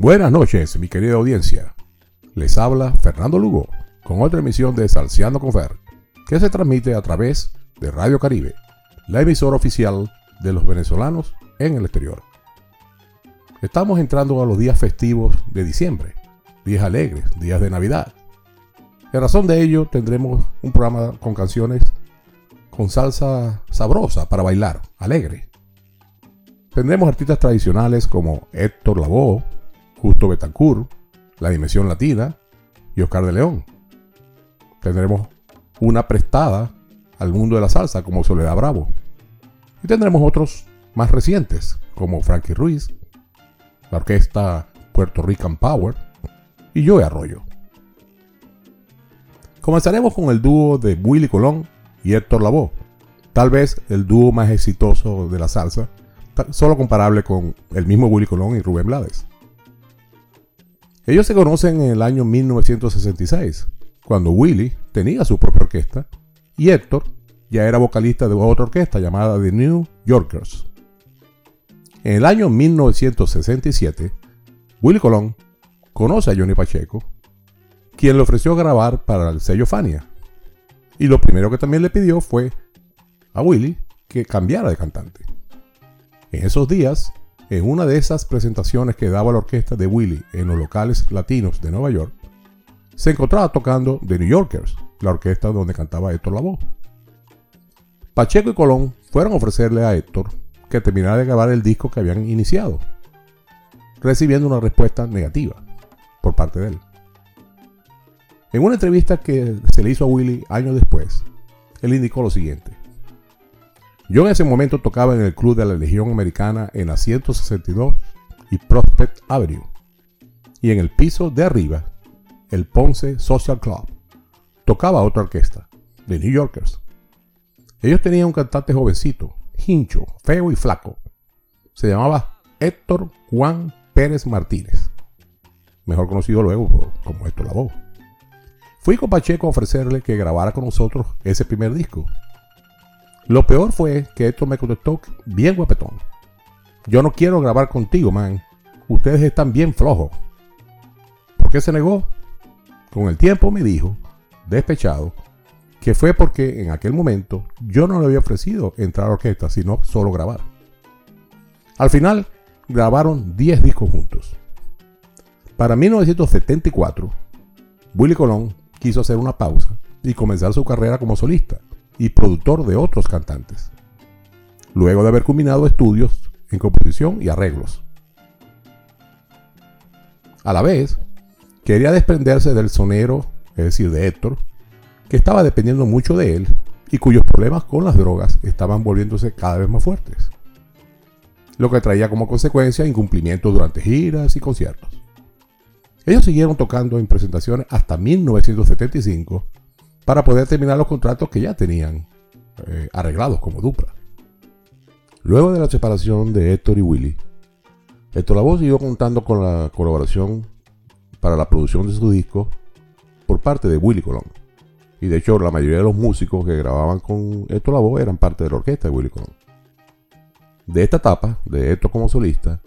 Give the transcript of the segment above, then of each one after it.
Buenas noches, mi querida audiencia. Les habla Fernando Lugo con otra emisión de Salciano con Fer, que se transmite a través de Radio Caribe, la emisora oficial de los venezolanos en el exterior. Estamos entrando a los días festivos de diciembre, días alegres, días de Navidad. En razón de ello, tendremos un programa con canciones con salsa sabrosa para bailar, alegre. Tendremos artistas tradicionales como Héctor Lavoe, Justo Betancourt, La Dimensión Latina y Oscar de León. Tendremos una prestada al mundo de la salsa como Soledad Bravo. Y tendremos otros más recientes como Frankie Ruiz, la orquesta Puerto Rican Power y Joe Arroyo. Comenzaremos con el dúo de Willy Colón y Héctor Lavoe, tal vez el dúo más exitoso de la salsa, solo comparable con el mismo Willy Colón y Rubén Blades. Ellos se conocen en el año 1966, cuando Willy tenía su propia orquesta y Héctor ya era vocalista de otra orquesta llamada The New Yorkers. En el año 1967, Willy Colón conoce a Johnny Pacheco, quien le ofreció grabar para el sello Fania, y lo primero que también le pidió fue a Willy que cambiara de cantante. En esos días, en una de esas presentaciones que daba la orquesta de Willy en los locales latinos de Nueva York, se encontraba tocando The New Yorkers, la orquesta donde cantaba Héctor Lavoe. Pacheco y Colón fueron a ofrecerle a Héctor que terminara de grabar el disco que habían iniciado, recibiendo una respuesta negativa por parte de él. En una entrevista que se le hizo a Willy años después, él indicó lo siguiente. Yo en ese momento tocaba en el club de la Legión Americana en la 162 y Prospect Avenue. Y en el piso de arriba, el Ponce Social Club, tocaba otra orquesta, de New Yorkers. Ellos tenían un cantante jovencito, hincho, feo y flaco. Se llamaba Héctor Juan Pérez Martínez, mejor conocido luego como Héctor Lavoe. Fui con Pacheco a ofrecerle que grabara con nosotros ese primer disco. Lo peor fue que esto me contestó bien guapetón. Yo no quiero grabar contigo, man. Ustedes están bien flojos. ¿Por qué se negó? Con el tiempo me dijo, despechado, que fue porque en aquel momento yo no le había ofrecido entrar a orquesta, sino solo grabar. Al final, grabaron 10 discos juntos. Para 1974, Willy Colón quiso hacer una pausa y comenzar su carrera como solista y productor de otros cantantes, luego de haber culminado estudios en composición y arreglos. A la vez, quería desprenderse del sonero, es decir, de Héctor, que estaba dependiendo mucho de él y cuyos problemas con las drogas estaban volviéndose cada vez más fuertes, lo que traía como consecuencia incumplimientos durante giras y conciertos. Ellos siguieron tocando en presentaciones hasta 1975 para poder terminar los contratos que ya tenían eh, arreglados como dupla. Luego de la separación de Héctor y Willy, Héctor Lavoe siguió contando con la colaboración para la producción de su disco por parte de Willy Colón. Y de hecho, la mayoría de los músicos que grababan con Héctor Lavoe eran parte de la orquesta de Willy Colón. De esta etapa, de Héctor como solista,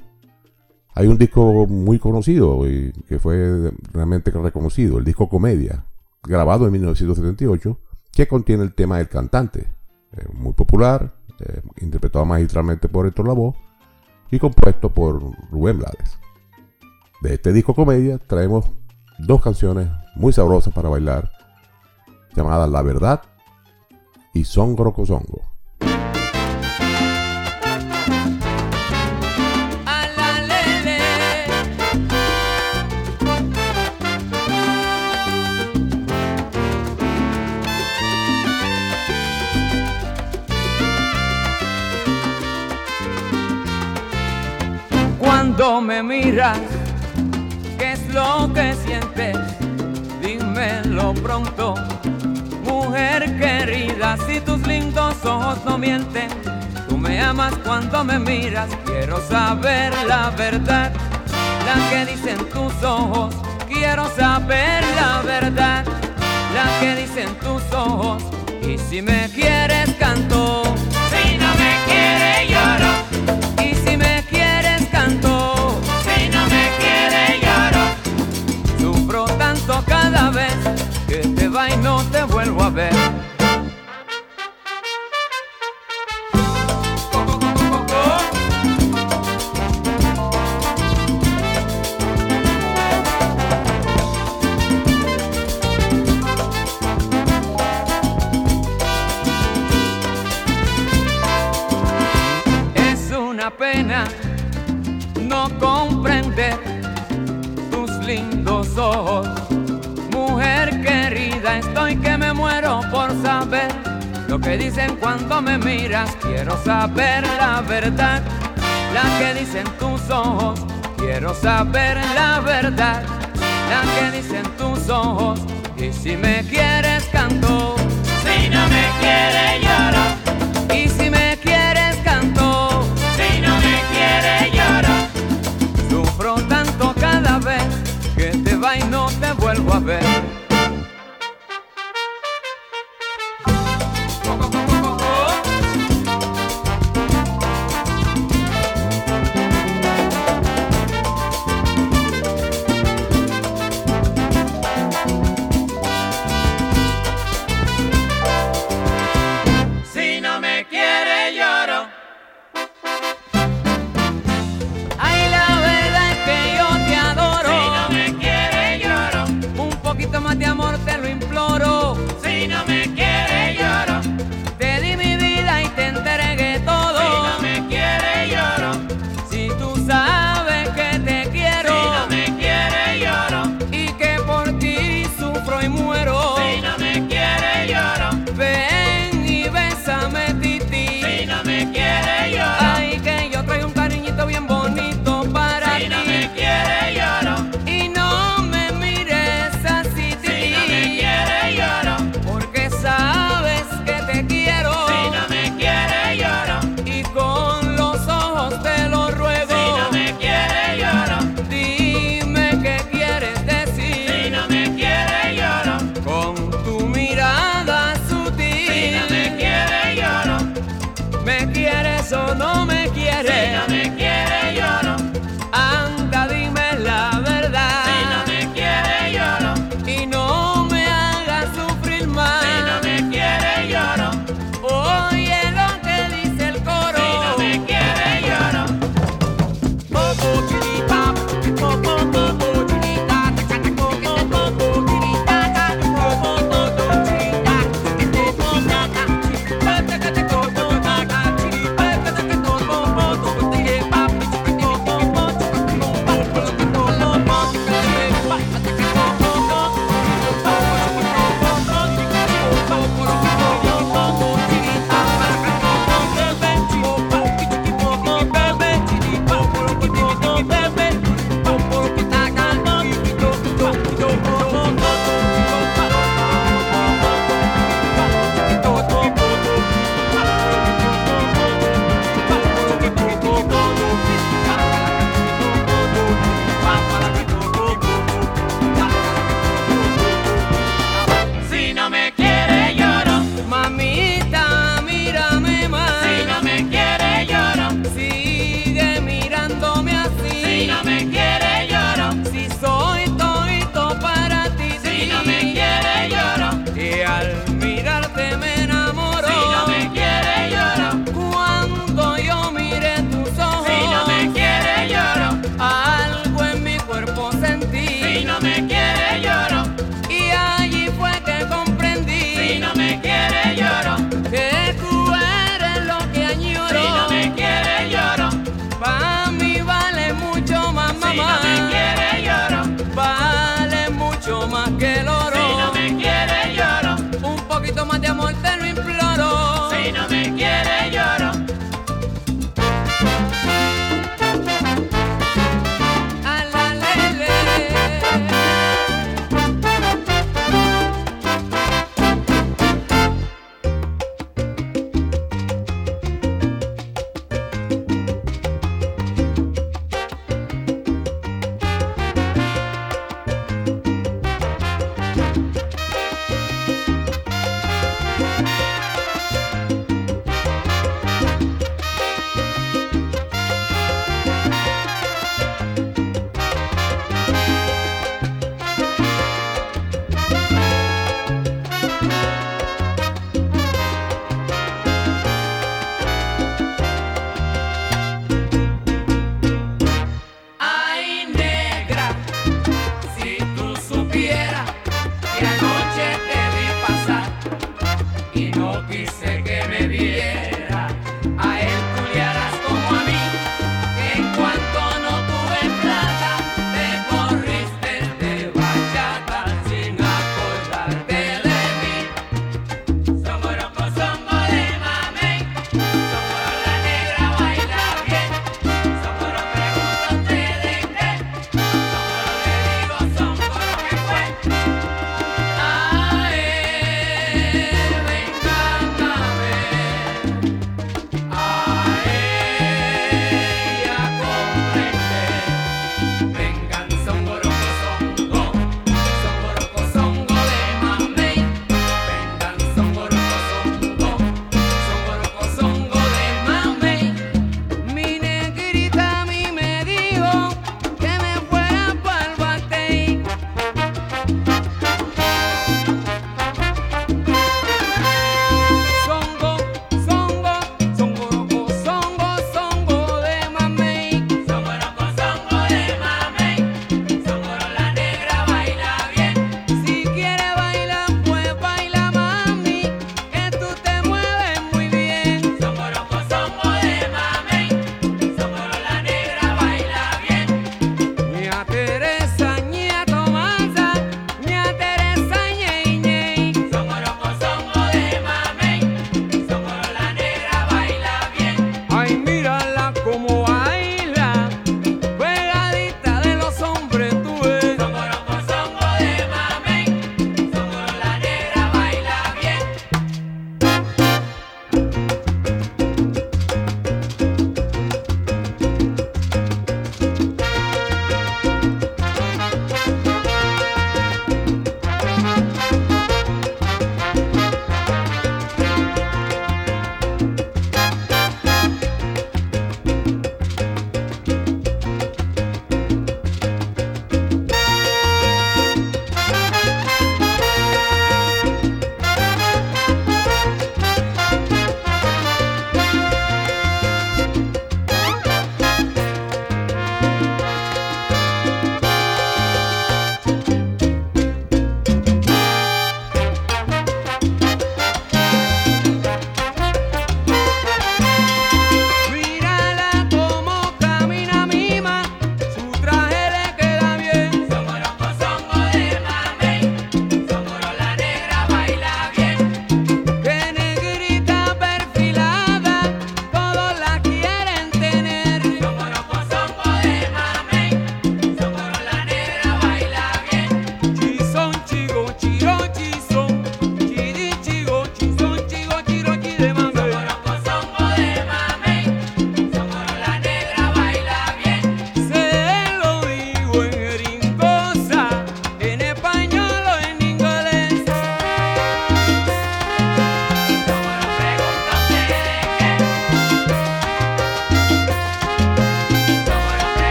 hay un disco muy conocido y que fue realmente reconocido, el disco Comedia, grabado en 1978, que contiene el tema del cantante, eh, muy popular, eh, interpretado magistralmente por Héctor Lavoe y compuesto por Rubén Blades. De este disco Comedia traemos dos canciones muy sabrosas para bailar, llamadas La Verdad y Songo Songo. Cuando me miras, ¿qué es lo que sientes? Dímelo pronto, mujer querida, si tus lindos ojos no mienten. Tú me amas cuando me miras, quiero saber la verdad, la que dicen tus ojos, quiero saber la verdad, la que dicen tus ojos, y si me quieres canto, Es una pena no comprender tus lindos ojos. Mujer querida, estoy que me muero por saber lo que dicen cuando me miras. Quiero saber la verdad, la que dicen tus ojos. Quiero saber la verdad, la que dicen tus ojos. Y si me quieres canto, si no me quieres lloro. Y si me quieres canto, si no me quieres lloro. Sufro tanto cada vez que te va y no te vuelvo a ver.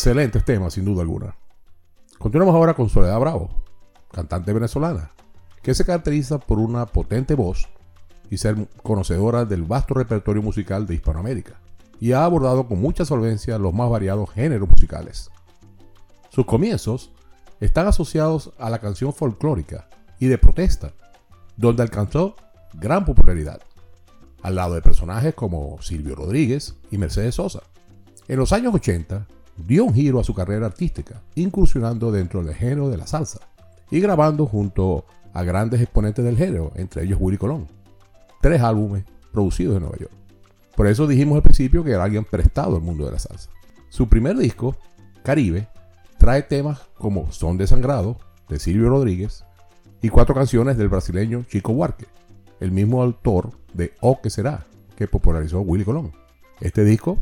Excelentes temas, sin duda alguna. Continuamos ahora con Soledad Bravo, cantante venezolana, que se caracteriza por una potente voz y ser conocedora del vasto repertorio musical de Hispanoamérica, y ha abordado con mucha solvencia los más variados géneros musicales. Sus comienzos están asociados a la canción folclórica y de protesta, donde alcanzó gran popularidad, al lado de personajes como Silvio Rodríguez y Mercedes Sosa. En los años 80 dio un giro a su carrera artística, incursionando dentro del género de la salsa y grabando junto a grandes exponentes del género, entre ellos Willy Colón. Tres álbumes producidos en Nueva York. Por eso dijimos al principio que era alguien prestado al mundo de la salsa. Su primer disco, Caribe, trae temas como Son de Sangrado, de Silvio Rodríguez, y cuatro canciones del brasileño Chico Huarque, el mismo autor de O que será, que popularizó Willy Colón. Este disco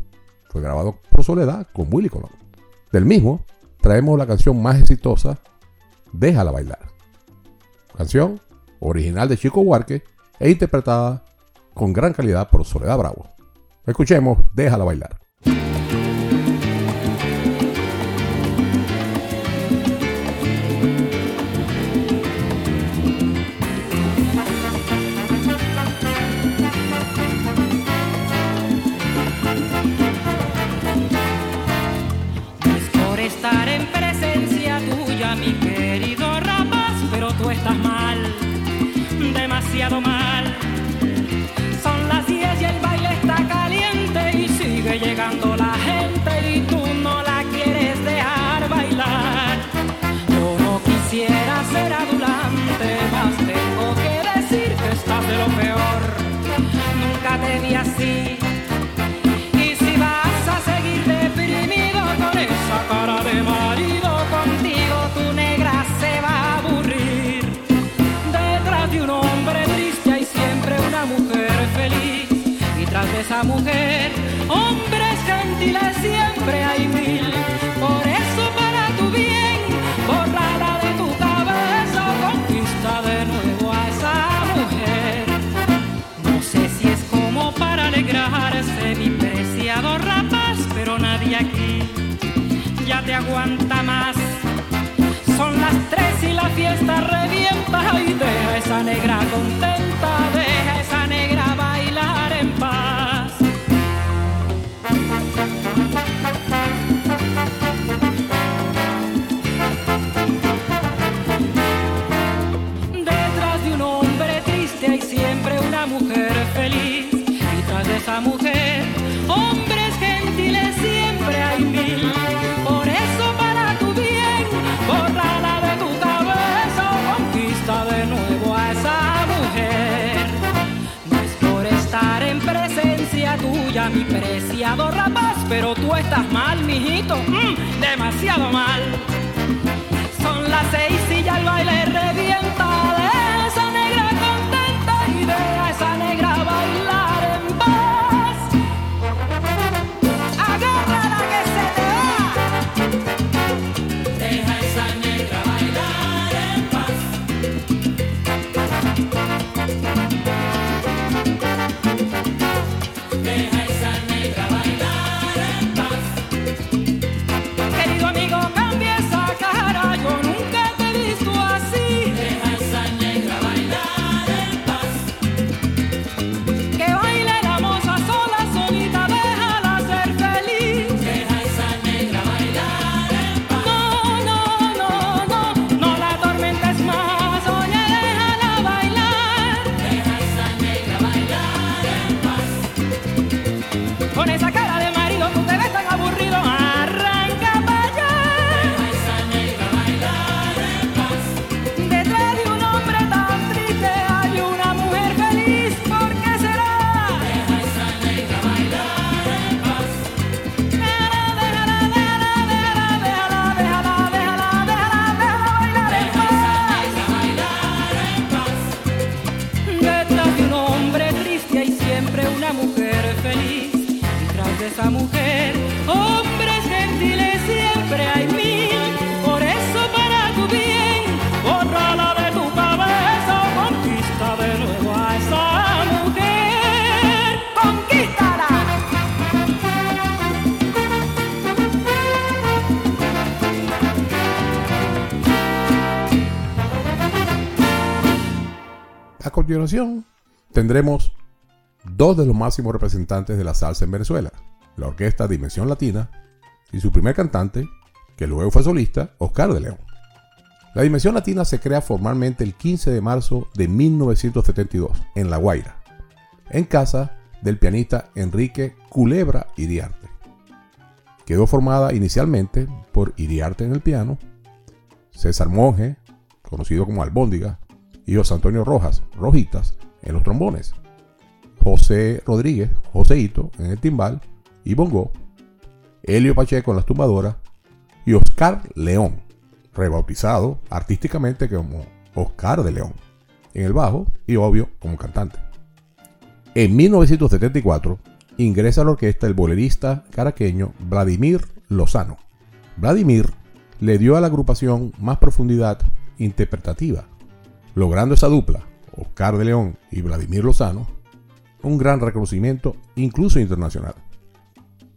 fue grabado por Soledad con Willy Colón. Del mismo traemos la canción más exitosa, Déjala bailar. Canción original de Chico Huarque e interpretada con gran calidad por Soledad Bravo. Escuchemos Déjala bailar. Esa te aguanta más. Son las tres y la fiesta revienta y deja esa negra contenta, deja mi preciado rapaz, pero tú estás mal, mijito, mm, demasiado mal. Son las seis y ya el baile revienta tendremos dos de los máximos representantes de la salsa en Venezuela, la orquesta Dimensión Latina y su primer cantante, que luego fue solista, Oscar de León. La Dimensión Latina se crea formalmente el 15 de marzo de 1972 en La Guaira, en casa del pianista Enrique Culebra Iriarte. Quedó formada inicialmente por Iriarte en el piano, César Monge, conocido como Albóndiga, y José Antonio Rojas, Rojitas, en los trombones, José Rodríguez, Joseito, en el timbal y bongo, Helio Pacheco en las tumbadoras y Oscar León, rebautizado artísticamente como Oscar de León, en el bajo y obvio como cantante. En 1974 ingresa a la orquesta el bolerista caraqueño Vladimir Lozano. Vladimir le dio a la agrupación más profundidad interpretativa, logrando esa dupla, Oscar de León y Vladimir Lozano, un gran reconocimiento incluso internacional.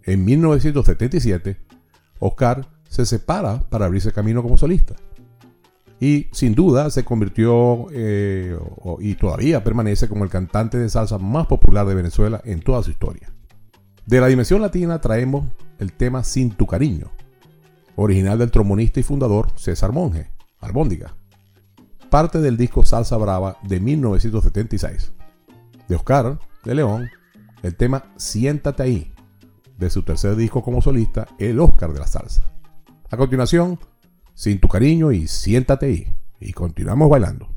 En 1977, Oscar se separa para abrirse camino como solista. Y sin duda se convirtió eh, y todavía permanece como el cantante de salsa más popular de Venezuela en toda su historia. De la dimensión latina traemos el tema Sin tu cariño, original del trombonista y fundador César Monge, Albóndiga, parte del disco Salsa Brava de 1976. De Oscar de León, el tema Siéntate ahí, de su tercer disco como solista, El Oscar de la Salsa. A continuación, Sin tu cariño y Siéntate ahí, y continuamos bailando.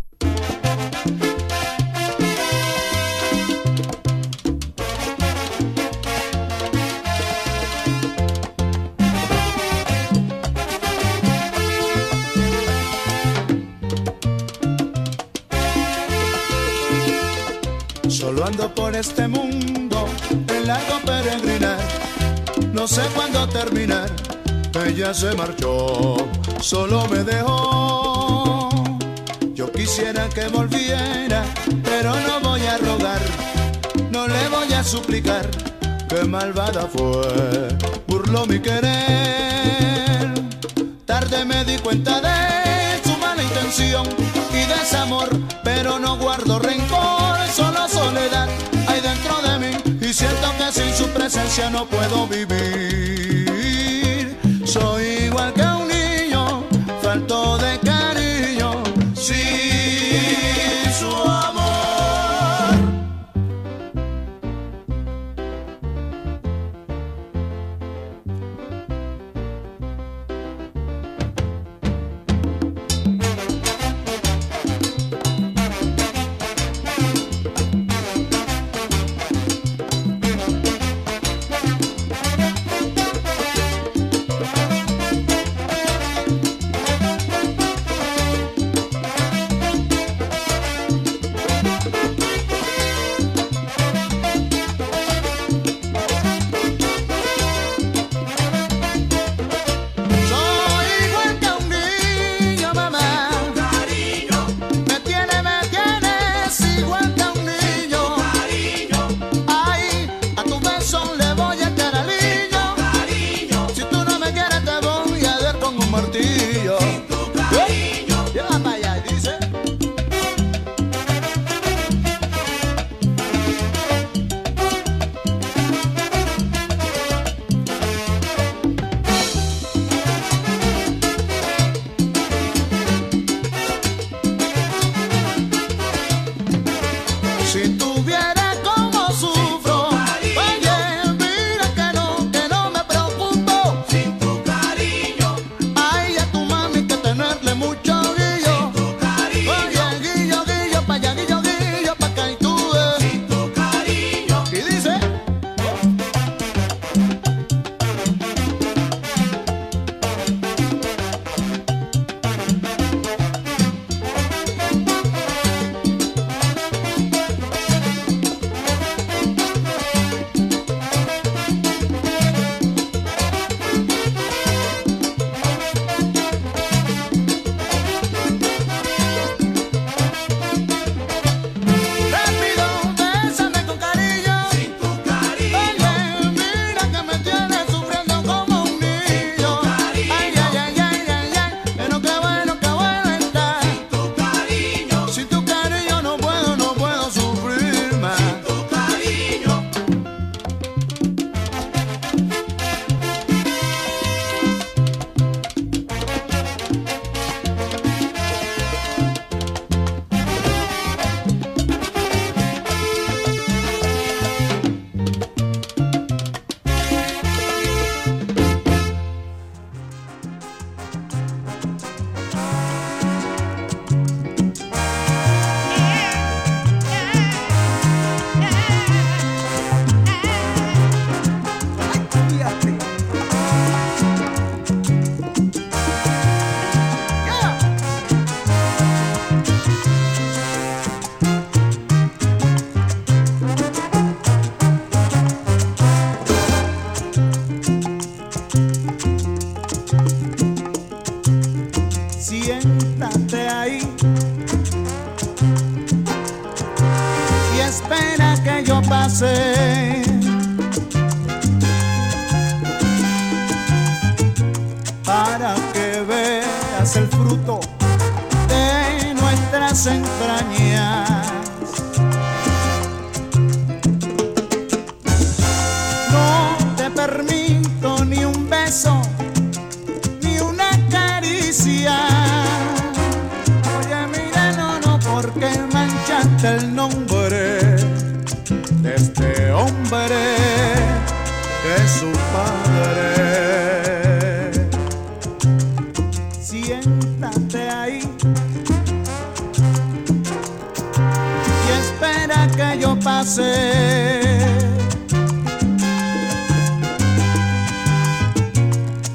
Solo ando por este mundo en largo peregrinar. No sé cuándo terminar. Ella se marchó, solo me dejó. Yo quisiera que volviera, pero no voy a rogar. No le voy a suplicar. Que malvada fue, burló mi querer. Tarde me di cuenta de su mala intención y desamor, pero no guardo rencor, siento que sin su presencia no puedo vivir.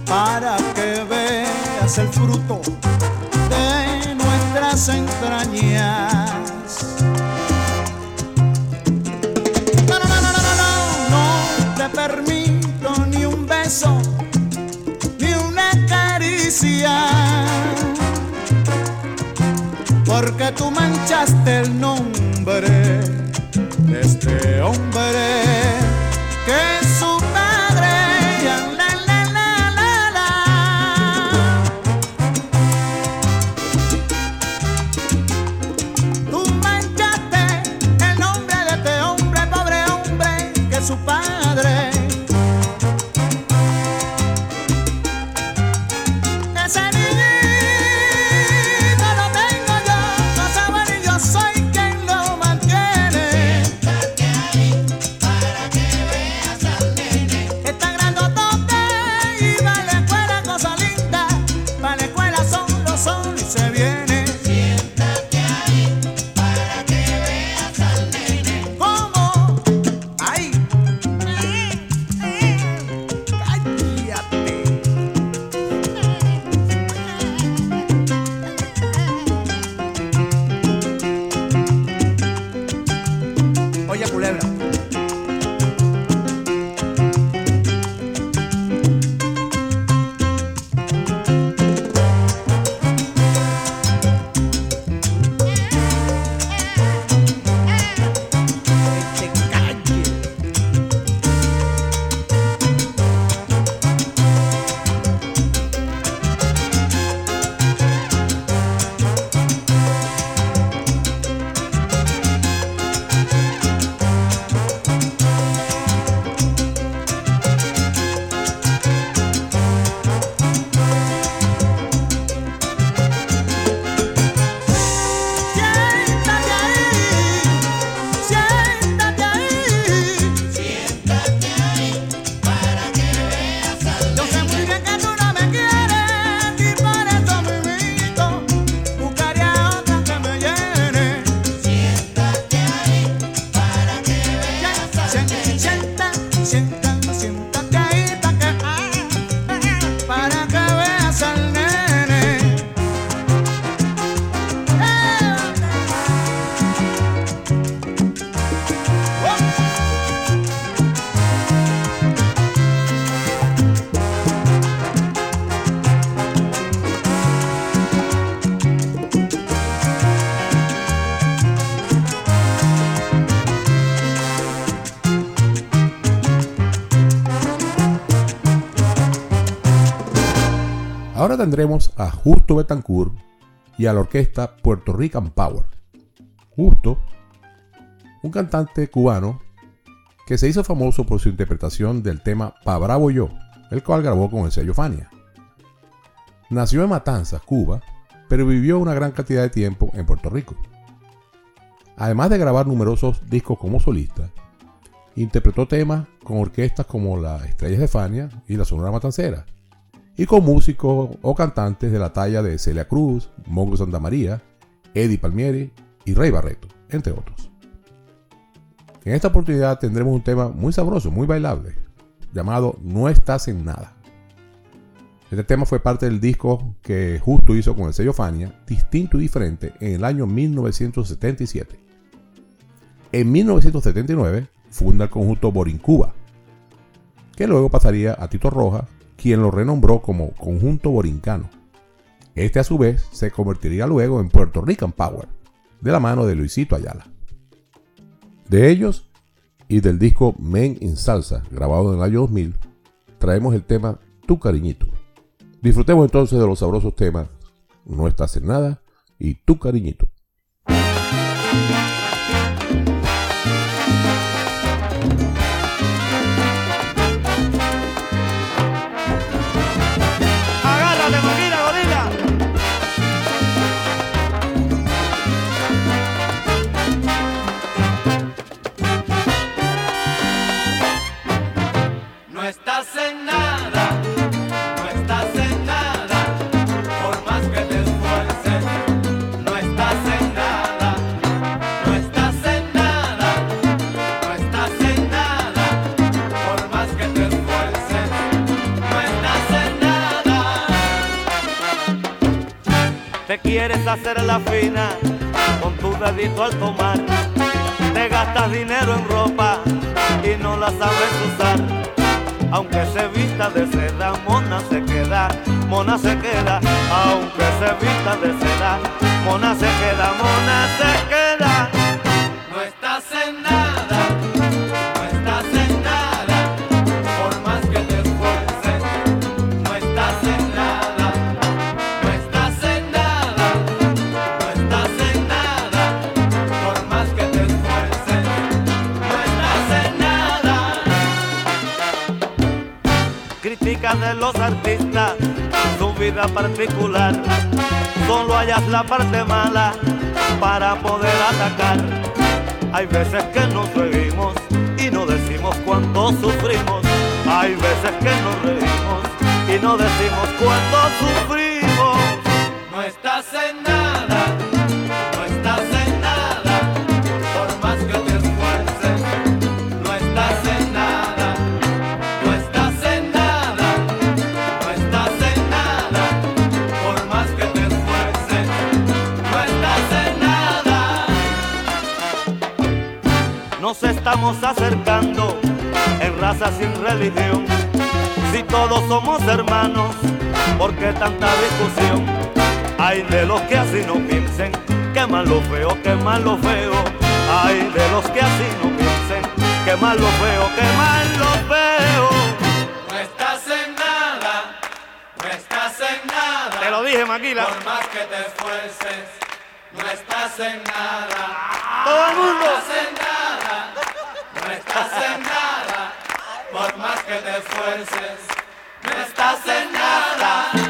Para que veas el fruto de nuestras entrañas. No, no, no, no, no, no, no te permito ni un beso, ni una caricia. Porque tú manchaste el nombre de este hombre tendremos a Justo Betancourt y a la orquesta Puerto Rican Power. Justo, un cantante cubano que se hizo famoso por su interpretación del tema Pa Bravo Yo, el cual grabó con el sello Fania. Nació en Matanzas, Cuba, pero vivió una gran cantidad de tiempo en Puerto Rico. Además de grabar numerosos discos como solista, interpretó temas con orquestas como la Estrellas de Fania y la Sonora Matancera, y con músicos o cantantes de la talla de Celia Cruz, Mongo Santa María, Eddie Palmieri y Rey Barreto, entre otros. En esta oportunidad tendremos un tema muy sabroso, muy bailable, llamado No estás en nada. Este tema fue parte del disco que Justo hizo con el sello Fania, distinto y diferente, en el año 1977. En 1979 funda el conjunto Borincuba, que luego pasaría a Tito Roja, quien lo renombró como Conjunto Borincano. Este a su vez se convertiría luego en Puerto Rican Power, de la mano de Luisito Ayala. De ellos, Y del disco Men in Salsa, grabado en el año 2000, traemos el tema Tu Cariñito. Disfrutemos entonces de los sabrosos temas No estás en nada y Tu Cariñito. Quieres hacer la fina con tu dedito al tomar. Te gastas dinero en ropa y no la sabes usar. Aunque se vista de seda, mona se queda, mona se queda. Aunque se vista de seda, mona se queda, mona se queda. Los artistas, su vida particular. Solo hallas la parte mala para poder atacar. Hay veces que nos reímos y no decimos cuánto sufrimos. Hay veces que nos reímos y no decimos cuánto sufrimos. Estamos acercando en raza sin religión. Si todos somos hermanos, ¿por qué tanta discusión? Hay de los que así no piensen, que mal lo feo, que mal lo feo. Hay de los que así no piensen, que mal lo feo, que mal lo feo. No estás en nada, no estás en nada. Te lo dije, Maquila. Por más que te esfuerces, no estás en nada. Todo el mundo. No estás en nada, no estás en nada. Por más que te esfuerces, no estás en nada.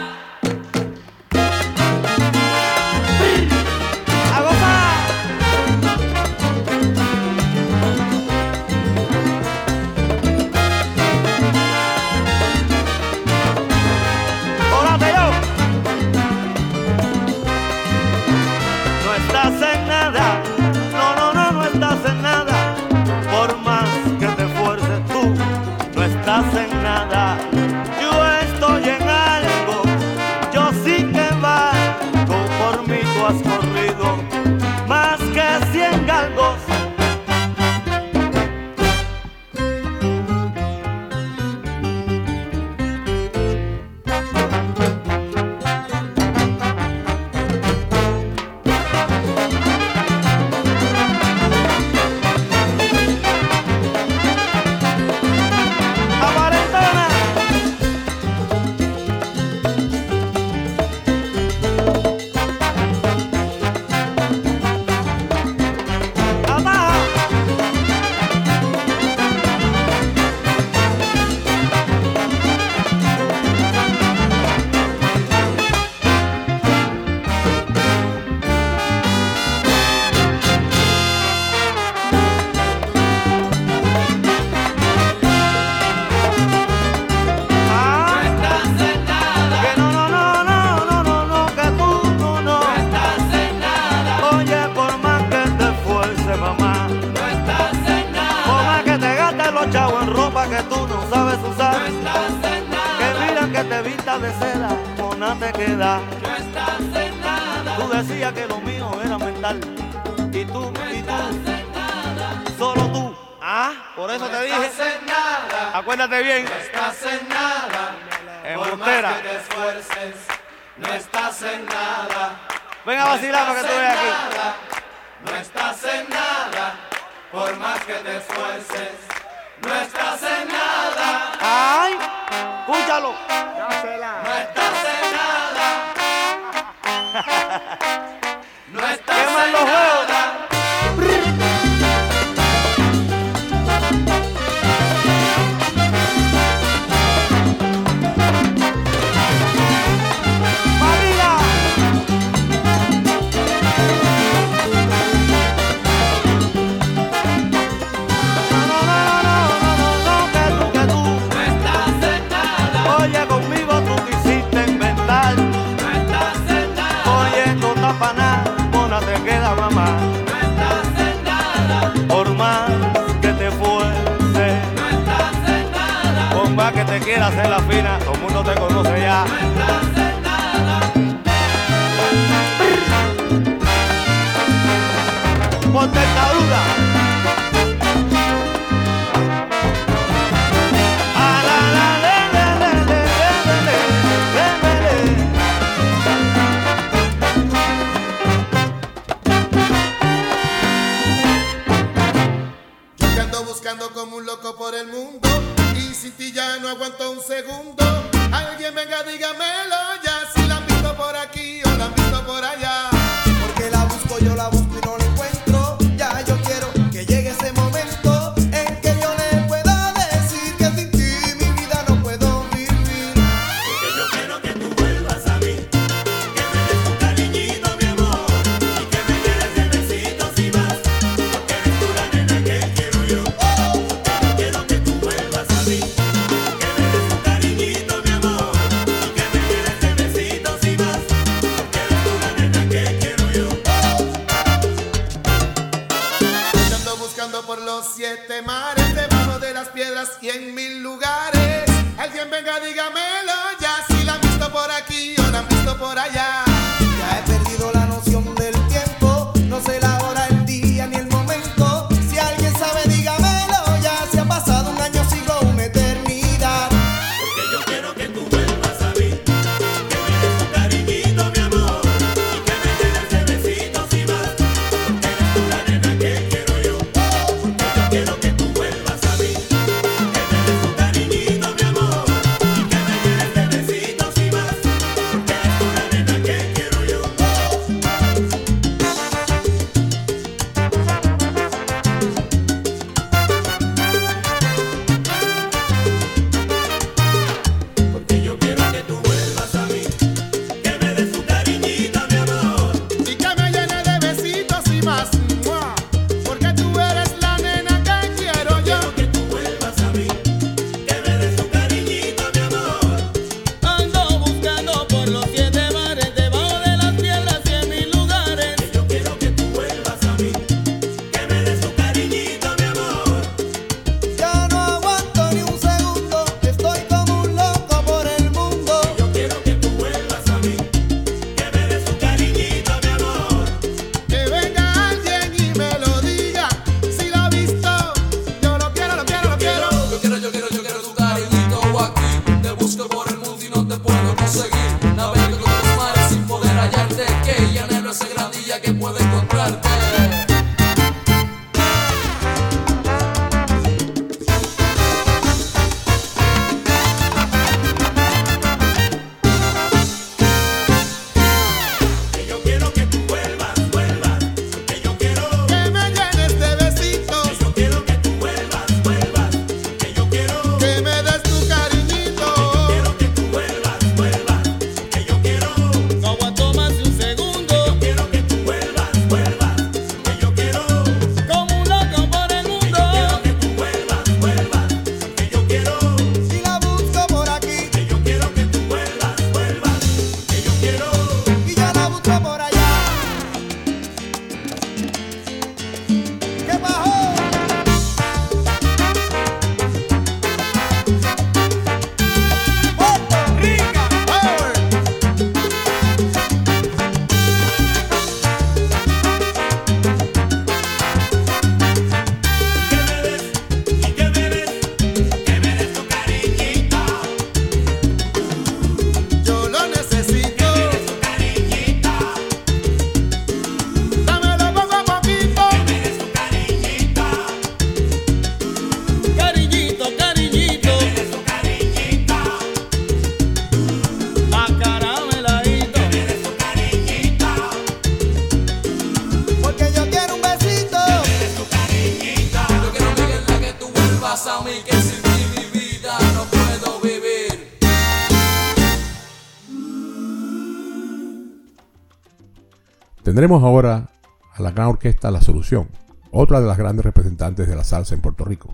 Tendremos ahora a la gran orquesta La Solución, otra de las grandes representantes de la salsa en Puerto Rico.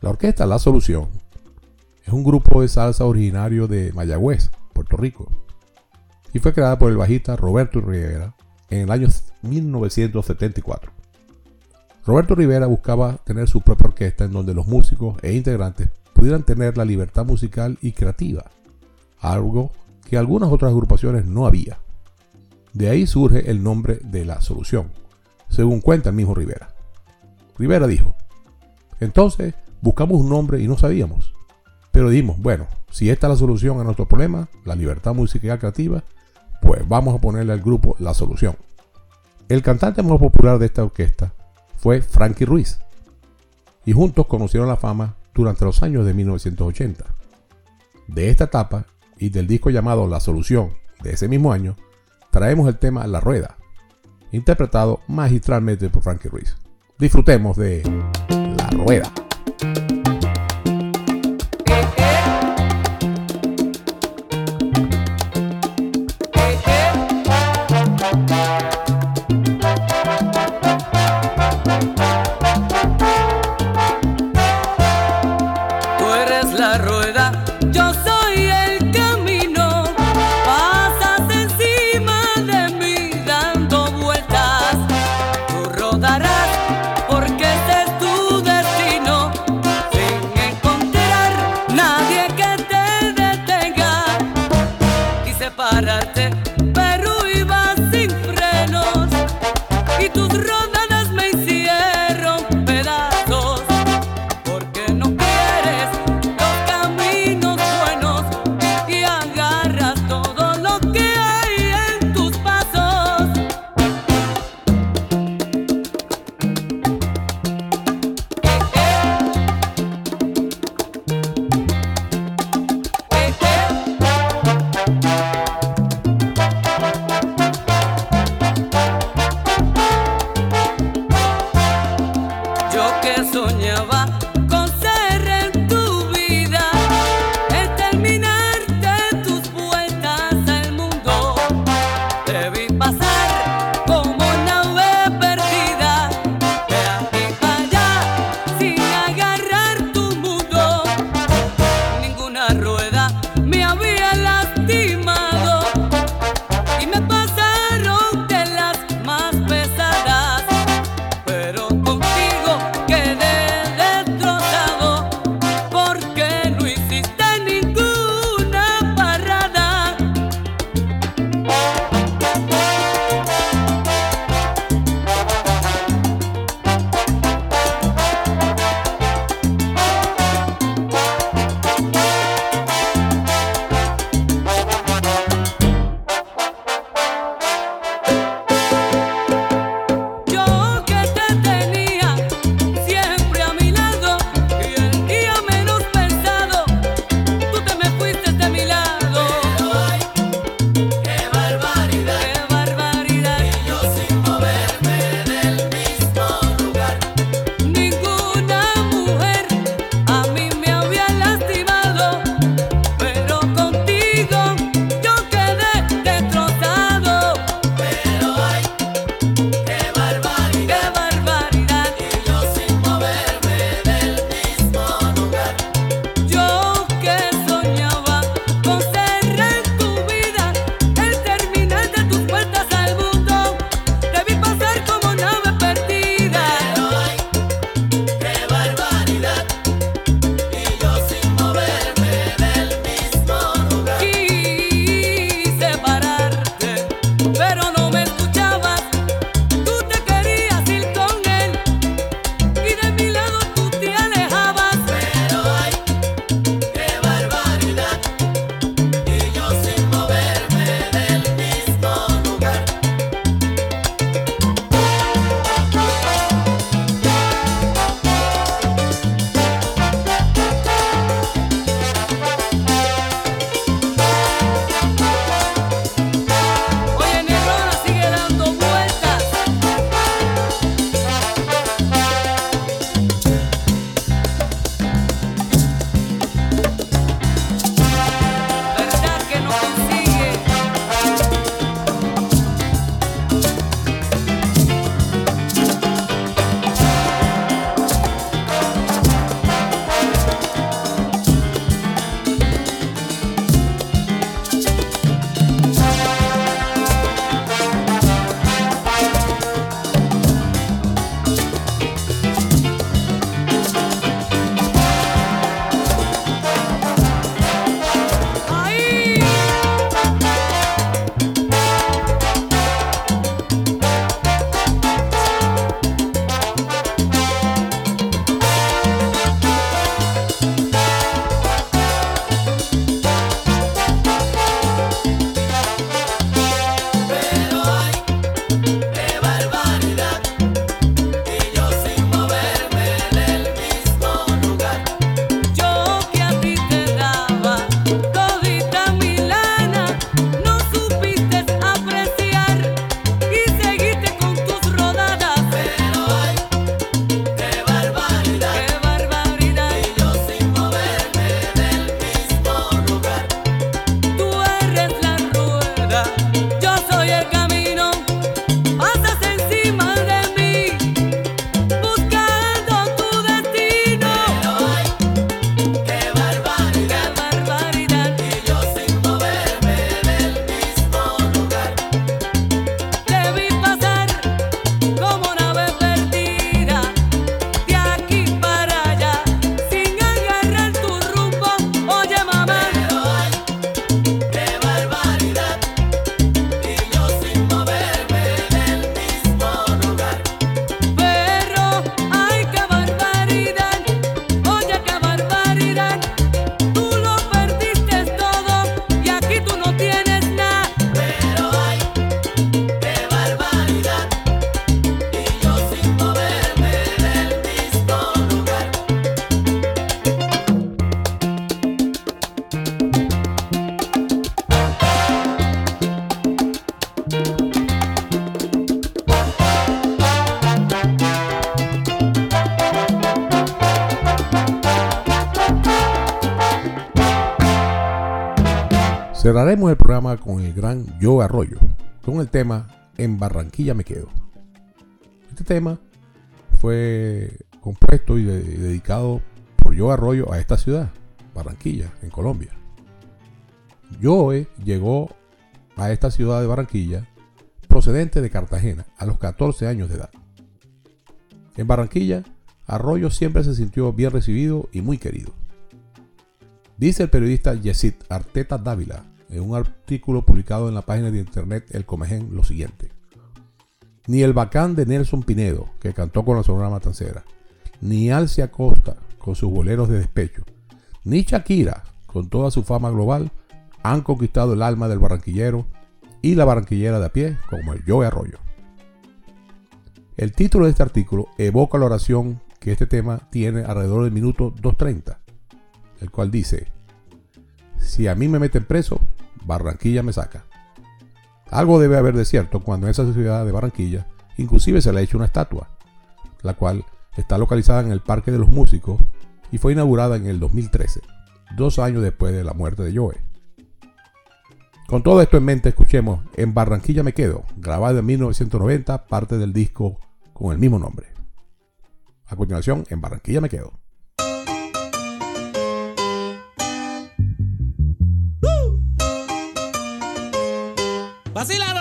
La orquesta La Solución es un grupo de salsa originario de Mayagüez, Puerto Rico, y fue creada por el bajista Roberto Rivera en el año 1974. Roberto Rivera buscaba tener su propia orquesta en donde los músicos e integrantes pudieran tener la libertad musical y creativa, algo que algunas otras agrupaciones no había. De ahí surge el nombre de la solución, según cuenta el mismo Rivera. Rivera dijo, entonces buscamos un nombre y no sabíamos, pero dijimos, bueno, si esta es la solución a nuestro problema, la libertad musical creativa, pues vamos a ponerle al grupo La Solución. El cantante más popular de esta orquesta fue Frankie Ruiz, y juntos conocieron la fama durante los años de 1980. De esta etapa y del disco llamado La Solución de ese mismo año, traemos el tema La Rueda, interpretado magistralmente por Frankie Ruiz. Disfrutemos de La Rueda. Cerraremos el programa con el gran Joe Arroyo, con el tema En Barranquilla me quedo. Este tema fue compuesto y de- dedicado por Joe Arroyo a esta ciudad, Barranquilla, en Colombia. Joe llegó a esta ciudad de Barranquilla procedente de Cartagena a los 14 años de edad. En Barranquilla, Arroyo siempre se sintió bien recibido y muy querido. Dice el periodista Yesid Arteta Dávila en un artículo publicado en la página de internet El Comején lo siguiente. Ni el bacán de Nelson Pinedo, que cantó con la Sonora Matancera, ni Alcia Costa con sus boleros de despecho, ni Shakira con toda su fama global han conquistado el alma del barranquillero y la barranquillera de a pie como el Joe Arroyo. El título de este artículo evoca la oración que este tema tiene alrededor del minuto 2.30, el cual dice, si a mí me meten preso, Barranquilla me saca. Algo debe haber de cierto cuando en esa ciudad de Barranquilla inclusive se le ha hecho una estatua, la cual está localizada en el Parque de los Músicos y fue inaugurada en el 2013, dos años después de la muerte de Joe. Con todo esto en mente, escuchemos En Barranquilla me quedo, grabado en 1990, parte del disco con el mismo nombre. A continuación, En Barranquilla me quedo. Vacila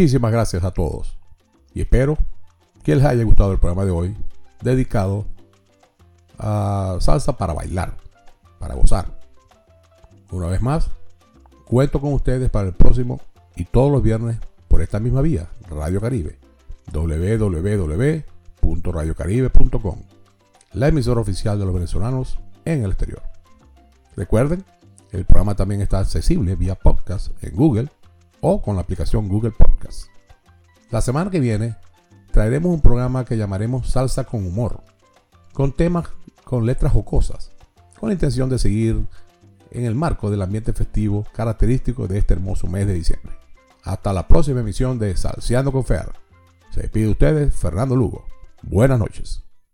Muchísimas gracias a todos y espero que les haya gustado el programa de hoy dedicado a salsa para bailar, para gozar. Una vez más, cuento con ustedes para el próximo y todos los viernes por esta misma vía, Radio Caribe, www.radiocaribe.com, la emisora oficial de los venezolanos en el exterior. Recuerden, el programa también está accesible vía podcast en Google o con la aplicación Google Podcast. La semana que viene traeremos un programa que llamaremos Salsa con Humor, con temas con letras jocosas, con la intención de seguir en el marco del ambiente festivo característico de este hermoso mes de diciembre. Hasta la próxima emisión de Salseando con Fer. Se despide de ustedes Fernando Lugo. Buenas noches.